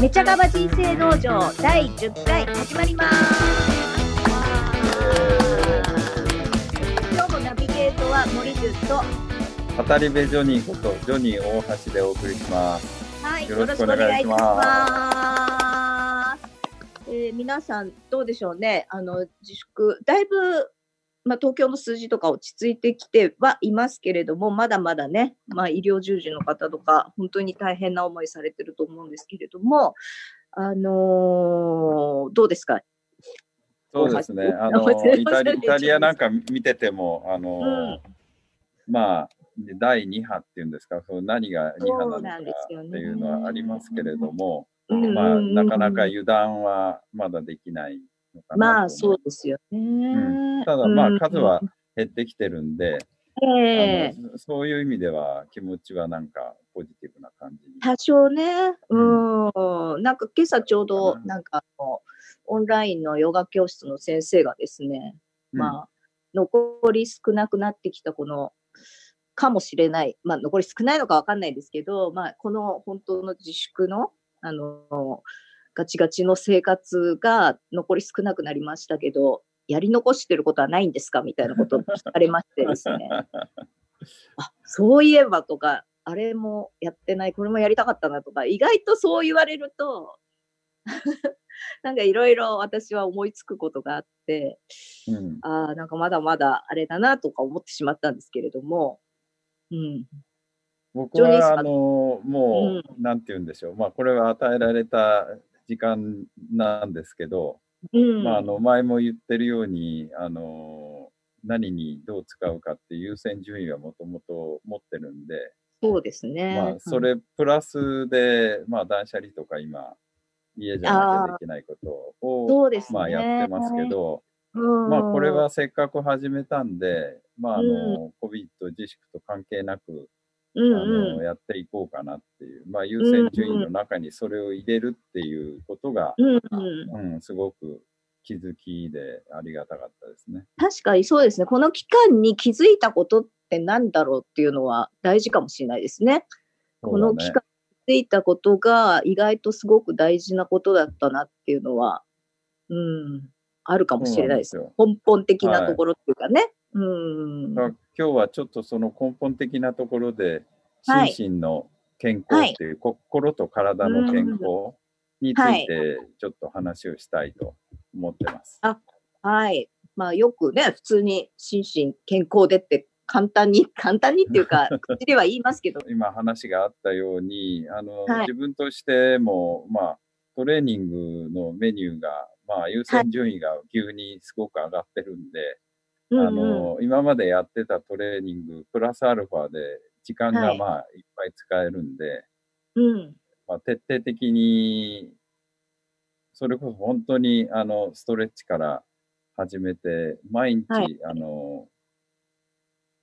めちゃがば人生道場第10回始まります。今日もナビゲートは森潤と、語り部ジョニーことジョニー大橋でお送りします。はい、よろしくお願いします。えー皆さんどうでしょうね。あの自粛だいぶまあ東京の数字とか落ち着いてきてはいますけれども、まだまだね、まあ医療従事の方とか本当に大変な思いされてると思うんですけれども、あのーどうですか？そうですね。あ大の橋イタリイタリアなんか見ててもあの、うんまあ第2波っていうんですか、その何が2波なのかんですよねっていうのはありますけれども、うんまあなかなか油断はまだできないまあそうですよね。うん。ただまうんあ数は減ってきてるんで、ええ。あのそういう意味では気持ちはなんかポジティブな感じに。多少ね、うん、なんか今朝ちょうどう、ん。なんかあの、オンラインのヨガ教室の先生がですね、うん。まあ、残り少なくなってきたこの、かもしれない、まあ、残り少ないのかわかんないですけど、まあ、この本当の自粛の、あの、ガチガチの生活が残り少なくなりましたけど、やり残してることはないんですか？みたいなことを聞かれましてですね。あ、そういえばとか、あれもやってない、これもやりたかったなとか、意外とそう言われると、なんかいろいろ私は思いつくことがあって、うん。ああ、なんかまだまだあれだなとか思ってしまったんですけれども、うん。僕はあのもう、なんて言うんでしょう、まあ、これは与えられた時間なんですけど、うん。まあ、あの前も言ってるようにあの何にどう使うかっていう優先順位はもともと持ってるんで、そうですね。まあ、それプラスで、まあ、断捨離とか今家じゃなきゃできないことをね。まあ、やってますけど、うん、まあ、これはせっかく始めたんで、まああの COVID 自粛と関係なく、うんあうんのやっていこうかなっていう、まあ、優先順位の中にそれを入れるっていうことが、うんうん、うん、すごく気づきでありがたかったですね。確かにそうですね。この期間に気づいたことって何だろうっていうのは大事かもしれないですね。この期間に気づいたことが意外とすごく大事なことだったなっていうのは、うん、あるかもしれないです。よ根本的なところっていうかね。うん。今日はちょっとその根本的なところで、はい心身の健康っていう、心と体の健康についてちょっと話をしたいと思ってます。はい。まあよくね、普通に心身健康でって簡単に、簡単にっていうか、口では言いますけど。今話があったように、あの、はい自分としても、まあ、トレーニングのメニューが、まあ、優先順位が急にすごく上がってるんで、あの、今までやってたトレーニング、プラスアルファで、時間がはい。まあ、いっぱい使えるんで、うん。まあ、徹底的に、それこそ本当に、あの、ストレッチから始めて、毎日、はい。あの、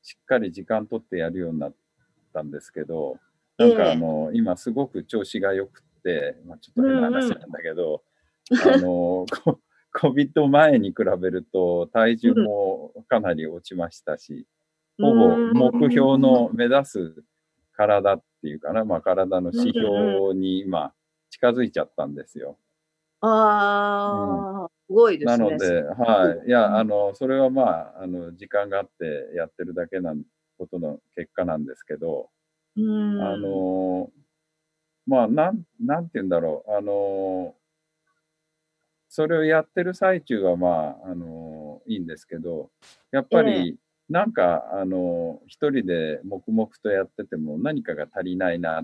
しっかり時間取ってやるようになったんですけど、なんええ。かあの、今すごく調子が良くって、まあ、ちょっと変な話なんだけど、あの、こ COVID 前に比べると体重もかなり落ちましたし、ほぼ目標の目指す体っていうかな、まあ体の指標に今近づいちゃったんですよ。ああ、すごいですね。なので、はい。いや、あの、それはまあ、あの、時間があってやってるだけなことの結果なんですけど、うん、あの、まあ、なん、なんて言うんだろう。あの、それをやってる最中はまあ、あの、いいんですけど、やっぱり、なんか、あの、一人で黙々とやってても何かが足りないな、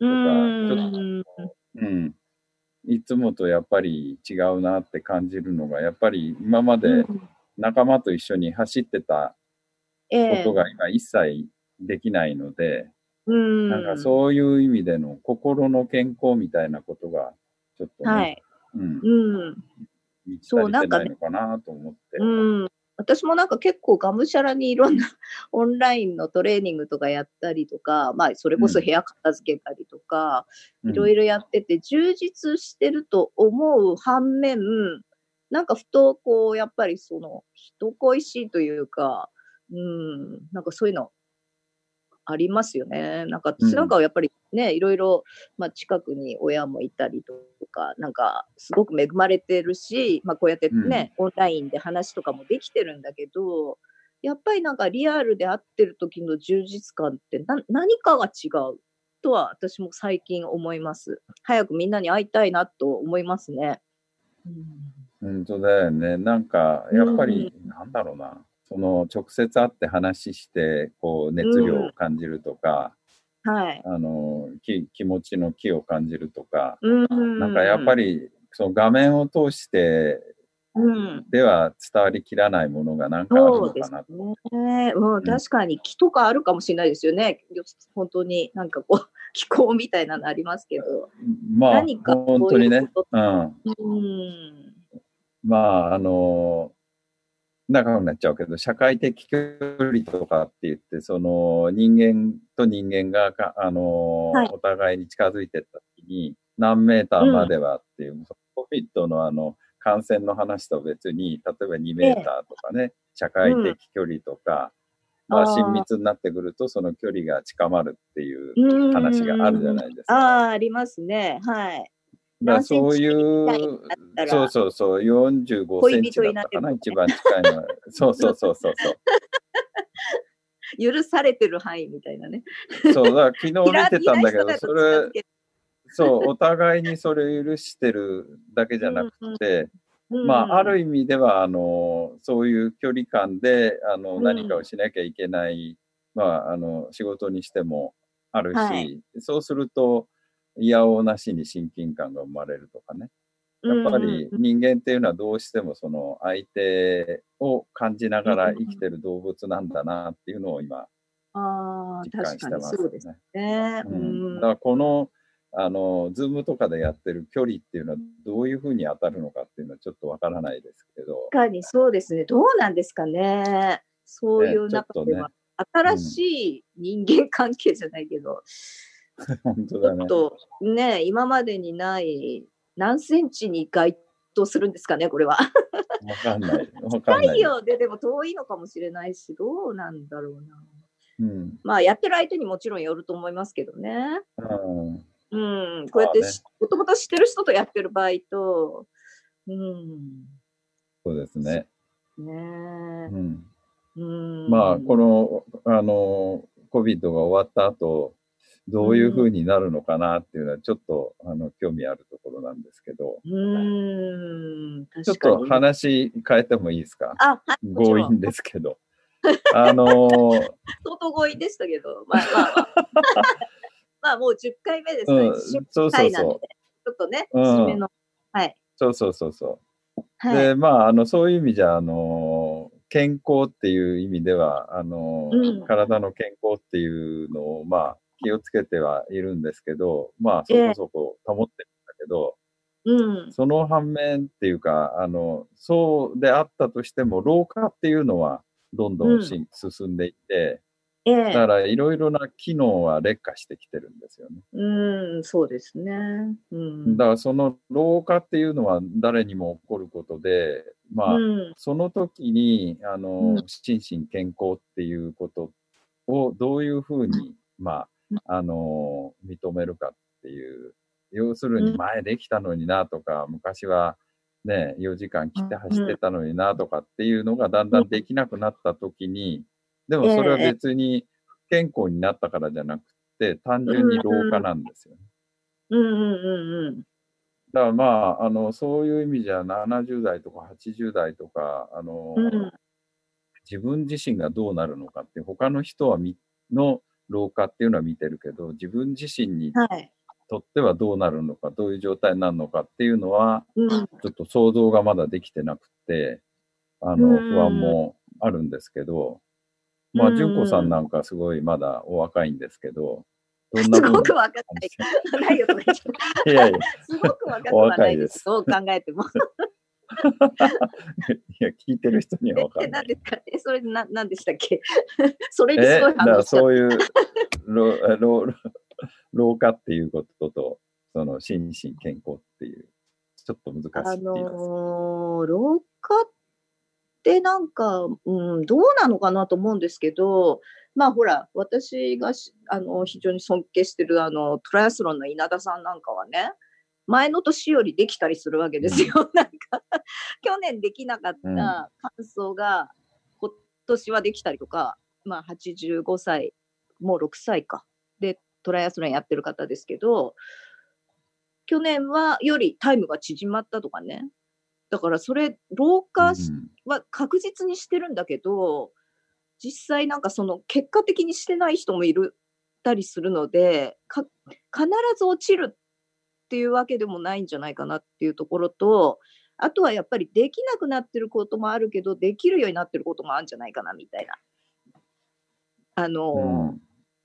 うん、うん。いつもとやっぱり違うなって感じるのが、やっぱり今まで仲間と一緒に走ってたことが今一切できないので、うん、なんかそういう意味での心の健康みたいなことが、ちょっとね、はい。うん、うん。満ち足りてないのかなと思って。うん。私もなんか結構がむしゃらにいろんな オンラインのトレーニングとかやったりとか、まあそれこそ部屋片付けたりとか、いろいろやってて充実してると思う反面、なんかふとこうやっぱりその人恋しいというか、うん、なんかそういうのありますよね。なんか私なんかはやっぱりね、いろいろ、まあ、近くに親もいたりとか、なんかすごく恵まれてるし、まあ、こうやってね、オンラインで話とかもできてるんだけど、やっぱりなんかリアルで会ってる時の充実感ってな何かが違うとは私も最近思います。早くみんなに会いたいなと思いますね。うん本当だよね。なんか、やっぱり、なんだろうな。その、直接会って話して、こう、熱量を感じるとか、はい。あの、き気持ちの気を感じるとか、うん。なんかやっぱり、り、その画面を通してうん。では伝わりきらないものがなんかあるのかなと。ね。うん、確かに気とかあるかもしれないですよね。よ本当になんかこう、気候みたいなのありますけど。まあ、何か本当にね。うん。うん。まあ、あの、長くなっちゃうけど、社会的距離とかって言って、その人間と人間がか、あの、はいお互いに近づいていった時に、何メーターまではっていう、コビットのあの、感染の話と別に、例えば2メーターとかね、社会的距離とか、まあ、あー親密になってくると、その距離が近まるっていううん話があるじゃないですか。ああ、ありますね。はい。だそういうそうそうそう、45センチだったかな、恋一番近いのは。そうそうそうそうそう。許されてる範囲みたいなね。そうだから昨日見てたんだけど、それ、れ、そう、お互いにそれを許してるだけじゃなくて、うんまあ、ある意味では、あの、そういう距離感で、あの、うん何かをしなきゃいけない、まあ、あの、仕事にしてもあるし、はいそうすると、いやおうなしに親近感が生まれるとかね。やっぱりうん人間っていうのはどうしてもその相手を感じながら生きてる動物なんだなっていうのを今ああ、実感確かにしてますそうですね。だからこの、あの、ズームとかでやってる距離っていうのはどういうふうに当たるのかっていうのはちょっとわからないですけど、確かにそうですね。どうなんですかね。そういう中では、新しい人間関係じゃないけど、ち 本当だね。ょっとね、今までにない何センチに該当するんですかね、これは。わかんない。わかんない。太陽ででも遠いのかもしれないし、どうなんだろうな。うん。まあ、やってる相手にもちろんよると思いますけどね。うん。うん、こうやってしもともと知ってる人とやってる場合と、うん、そうですね。ねうん。え。うん、まあ、この、あの、COVID が終わった後、どういうふうになるのかなっていうのは、ちょっと、あの、興味あるところなんですけど、うん、ちょっ。と話変えてもいいですか？あ、はい、強引ですけど。あのー 相当強引でしたけど、まあまあまあ。まあ もう10回目ですから、うん、10そうそう回なんで、そう。ちょっとね、うん締めの。はい。そうそうそうそう。はい。で、まあ、あの、そういう意味じゃ、あのー健康っていう意味では、あのーうん体の健康っていうのを、まあ、気をつけてはいるんですけど、まあ、そこそこ保ってるんだけど、うん。その反面っていうか、あの、そうであったとしても、老化っていうのはどんどんし、進んでいって、えだかえ。らいろいろな機能は劣化してきてるんですよね。うん、そうですね。うん。だからその老化っていうのは誰にも起こることで、まあ、うん、その時に、あの、うん心身健康っていうことをどういうふうに、まあ、あの、認めるかっていう、要するにうん。前できたのになとか、昔はね、4時間来て走ってたのになとかっていうのがだんだんできなくなった時に、でもそれは別に不健康になったからじゃなくて、単純に老化なんですよね。うん、うん、うん、うん。だからまあ、あの、そういう意味じゃ70代とか80代とか、あの、うん。自分自身がどうなるのかって、他の人はみの老化っていうのは見てるけど、自分自身にはい。とってはどうなるのか、どういう状態になるのかっていうのは、うん。ちょっと想像がまだできてなくて、あの、うん不安もあるんですけど、まあ、うん純子さんなんかすごいまだお若いんですけど、どんすな風にごくわかんない。ないよとか言っちゃう いやいや、すごくわかってはないです。どう考えても。いや、聞いてる人にはわかえ、んない。何ですか？え、それな、何でしたっけ？それにえ、すごいだから反応しちゃっそういう老老 老化っていうことと、その心身健康っていう、ちょっと難しいた。あ。のー老化ってなんか、うん、どうなのかなと思うんですけど、まあほら、私があの非常に尊敬してるあのトライアスロンの稲田さんなんかはね、前の年よりできたりするわけですよ。うん、なんか、去年できなかった感想が、今年はできたりとか、まあ85歳、もう6歳か。で、トライアスロンやってる方ですけど、去年はよりタイムが縮まったとかね。だからそれ、老化は確実にしてるんだけど、実際なんかその結果的にしてない人もいるたりするので、必ず落ちるっていうわけでもないんじゃないかなっていうところと、あとはやっぱりできなくなってることもあるけど、できるようになってることもあるんじゃないかなみたいな。あの、うん、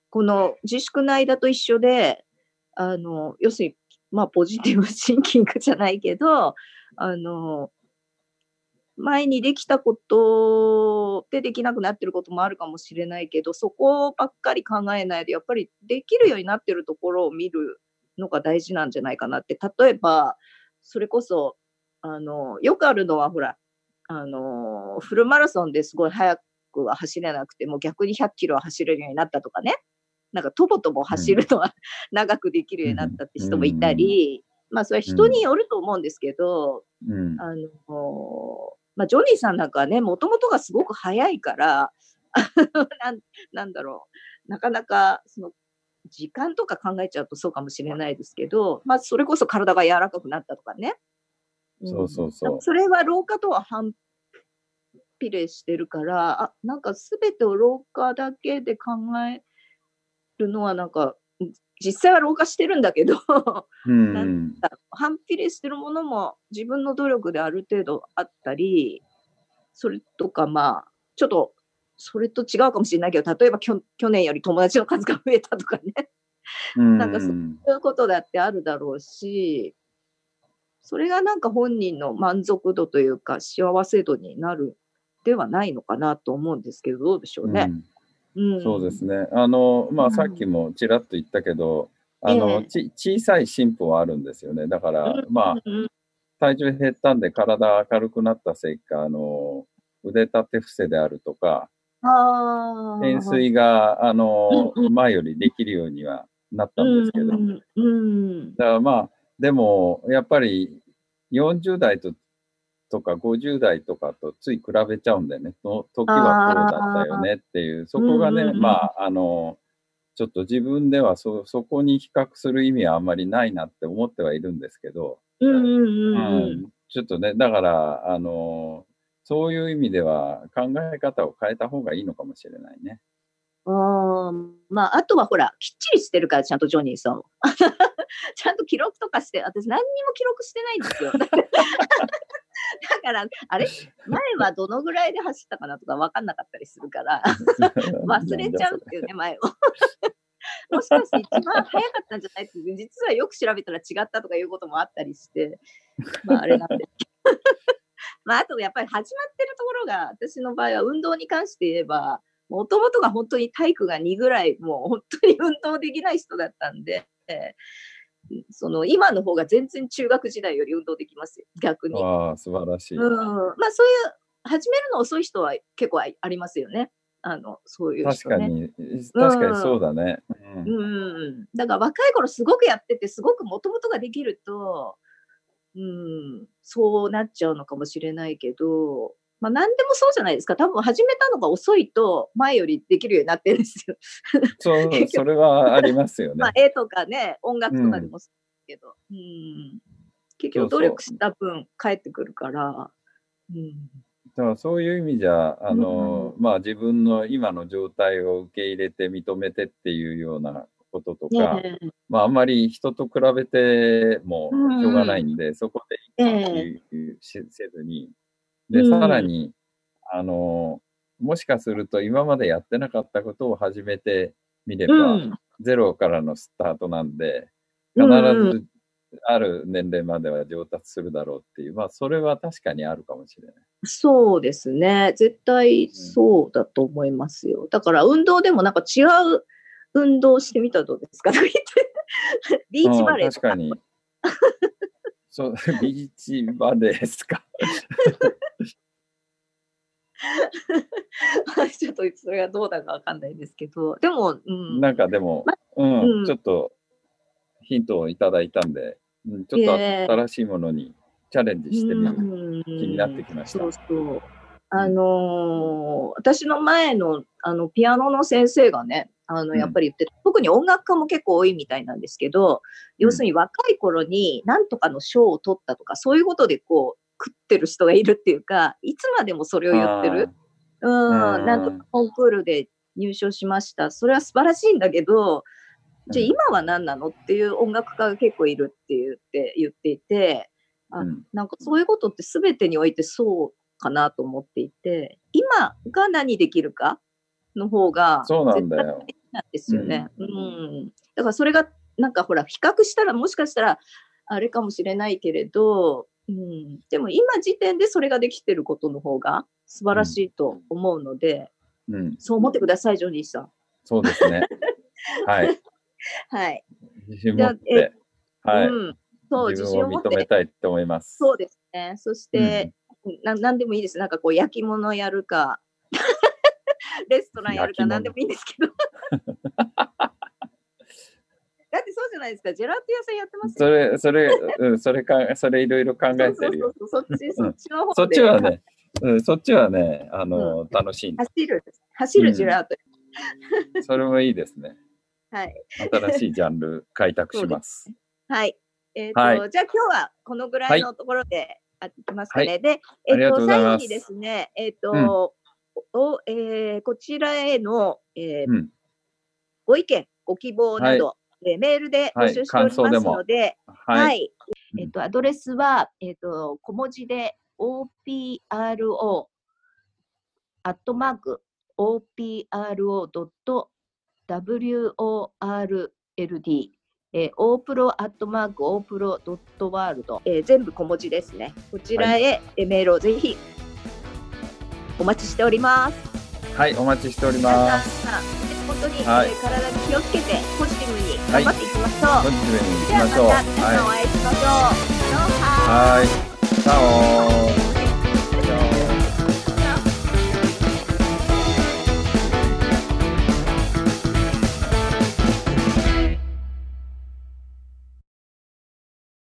この自粛の間と一緒で、あの、要するにまあ、ポジティブ シンキングじゃないけど、あの、前にできたことでできなくなってることもあるかもしれないけど、そこばっかり考えないで、やっぱりできるようになってるところを見るのが大事なんじゃないかなって。例えば、それこそ、あの、よくあるのは、ほら、あの、フルマラソンですごい速くは走れなくても逆に100キロは走れるようになったとかね。なんかとぼとぼ走るのは、長くできるようになったって人もいたり、まあそれは人によると思うんですけど、あの、まあジョニーさんなんかはね、もともとがすごく早いから、なんなんだろう、なかなかその時間とか考えちゃうとそうかもしれないですけど、まあそれこそ体が柔らかくなったとかね。そうそうそう。それは老化とは反比例してるから、あ、なんか全てを老化だけで考えるのはなんか、実際は老化してるんだけどうん、なん反比例してるものも自分の努力である程度あったり、それとかまあ、ちょっと、それと違うかもしれないけど、例えば去年より友達の数が増えたとかね。なんかそういうことだってあるだろうし、それがなんか本人の満足度というか幸せ度になるではないのかなと思うんですけど、どうでしょうね。うんそうですね。あの、まあ、さっきもちらっと言ったけど、あの、ち、小さい進歩はあるんですよね。だから、まあ、体重減ったんで体軽くなったせいか、あの、腕立て伏せであるとか、懸垂が、あの、前よりできるようにはなったんですけど。だからまあ、でも、やっぱり40代ととか50代とかとつい比べちゃうんだよね。の時はこうだったよねっていう、そこがね、まあ、あの、ちょっと自分ではそ、そこに比較する意味はあんまりないなって思ってはいるんですけど、うん、ちょっとね、だから、あの、そういう意味では考え方を変えた方がいいのかもしれないね。あまあ、あとはほら、きっちりしてるから、ちゃんとジョニーさん。ちゃんと記録とかして、私何にも記録してないんですよ。だから、あれ？前はどのぐらいで走ったかなとか分かんなかったりするから、忘れちゃうっていうね、前を。もしかして一番早かったんじゃないって実はよく調べたら違ったとかいうこともあったりして、まああれなんで。まああとやっぱり始まってるところが、私の場合は運動に関して言えば、もともとが本当に体育が2ぐらい、もう本当に運動できない人だったんで、その今の方が全然中学時代より運動できますよ、逆に。ああ、素晴らしい。うん。まあそういう、始めるの遅い人は結構ありますよね。あの、そういう人、ね、確かに、確かにそうだね。うん。うん、だから若い頃すごくやってて、すごくもともとができると、うん、そうなっちゃうのかもしれないけど、まあ何でもそうじゃないですか。多分始めたのが遅いと前よりできるようになってるんですよ。そう、それはありますよね。まあ絵とかね、音楽とかでもそうけど、うん、うん結局努力した分返ってくるから。うん、だからそういう意味じゃ、あの、うん、まあ自分の今の状態を受け入れて認めてっていうようなこととか、ね、まああんまり人と比べてもしょうがないんで、うん、そこでいいせずに、で、さらに、あの、もしかすると今までやってなかったことを始めてみれば、うん、ゼロからのスタートなんで、必ずある年齢までは上達するだろうっていう、まあ、それは確かにあるかもしれない。そうですね。絶対そうだと思いますよ。だから、運動でもなんか違う運動してみたらどうですか？ビーチバレー確かに。そう、ビーチバレーですか？ちょっとそれがどうだかわかんないですけど、でも、うん。なんかでも、うん、うんちょっとヒントをいただいたんで、うん、ちょっと新しいものにチャレンジしてみよう。うん気になってきましたそうそう。あのー私の前のあのピアノの先生がね、あのうん。やっぱり言って、特に音楽家も結構多いみたいなんですけど、要するに若い頃に何とかの賞を取ったとか、そういうことでこう食ってる人がいるっていうか、いつまでもそれを言ってる。うん、うん。なんとかコンクールで入賞しました。それは素晴らしいんだけど、じゃあ今は何なの？っていう音楽家が結構いるって言って言っていて、あうん。なんかそういうことって全てにおいてそうかなと思っていて、今が何できるかの方がそうなんだよなんですよね。うん。だからそれがなんかほら比較したらもしかしたらあれかもしれないけれど、うん、でも今時点でそれができてることの方が素晴らしいと思うので、うん、そう思ってください、ジョニーさん。そうですね。はい。はい。自信持って、はい。うん。そう、自信を持って。認めたいと思います。そうですね。そして、ななんでもいいです。なんかこう、焼き物やるか、レストランやるか、焼き物なんでもいいんですけど。だってそうじゃないですか。ジェラート屋さんやってますそれ、それ、うん、それか、それいろいろ考えてるよ。そっち、そっちの。そっちはね、うん、そっちはね、あの、楽しい走る、走るジェラート。それもいいですね。はい。新しいジャンル開拓します。はい。えっ、と、はいじゃあ今日はこのぐらいのところでいきますかね。はで、えっ、ありがと最後にですね、えっ、と、おえーこちらへの、えーうん。ご意見、ご希望など、えーメールで募集しておりますので、はい。はい。えっ、と、アドレスは、えっ、と、小文字で opro アットマーク opro.world えー、オープロアットマークオープロドットワールド、えー全部小文字ですね。こちらへ、えーメールをぜひお待ちしております。はい、お待ちしております。本当に、はいえー体に気をつけてポジティブに頑張っていきましょう。ポジティブに行きではましょう。また皆さんおはい。会いしましょう。アロハはい。さおー。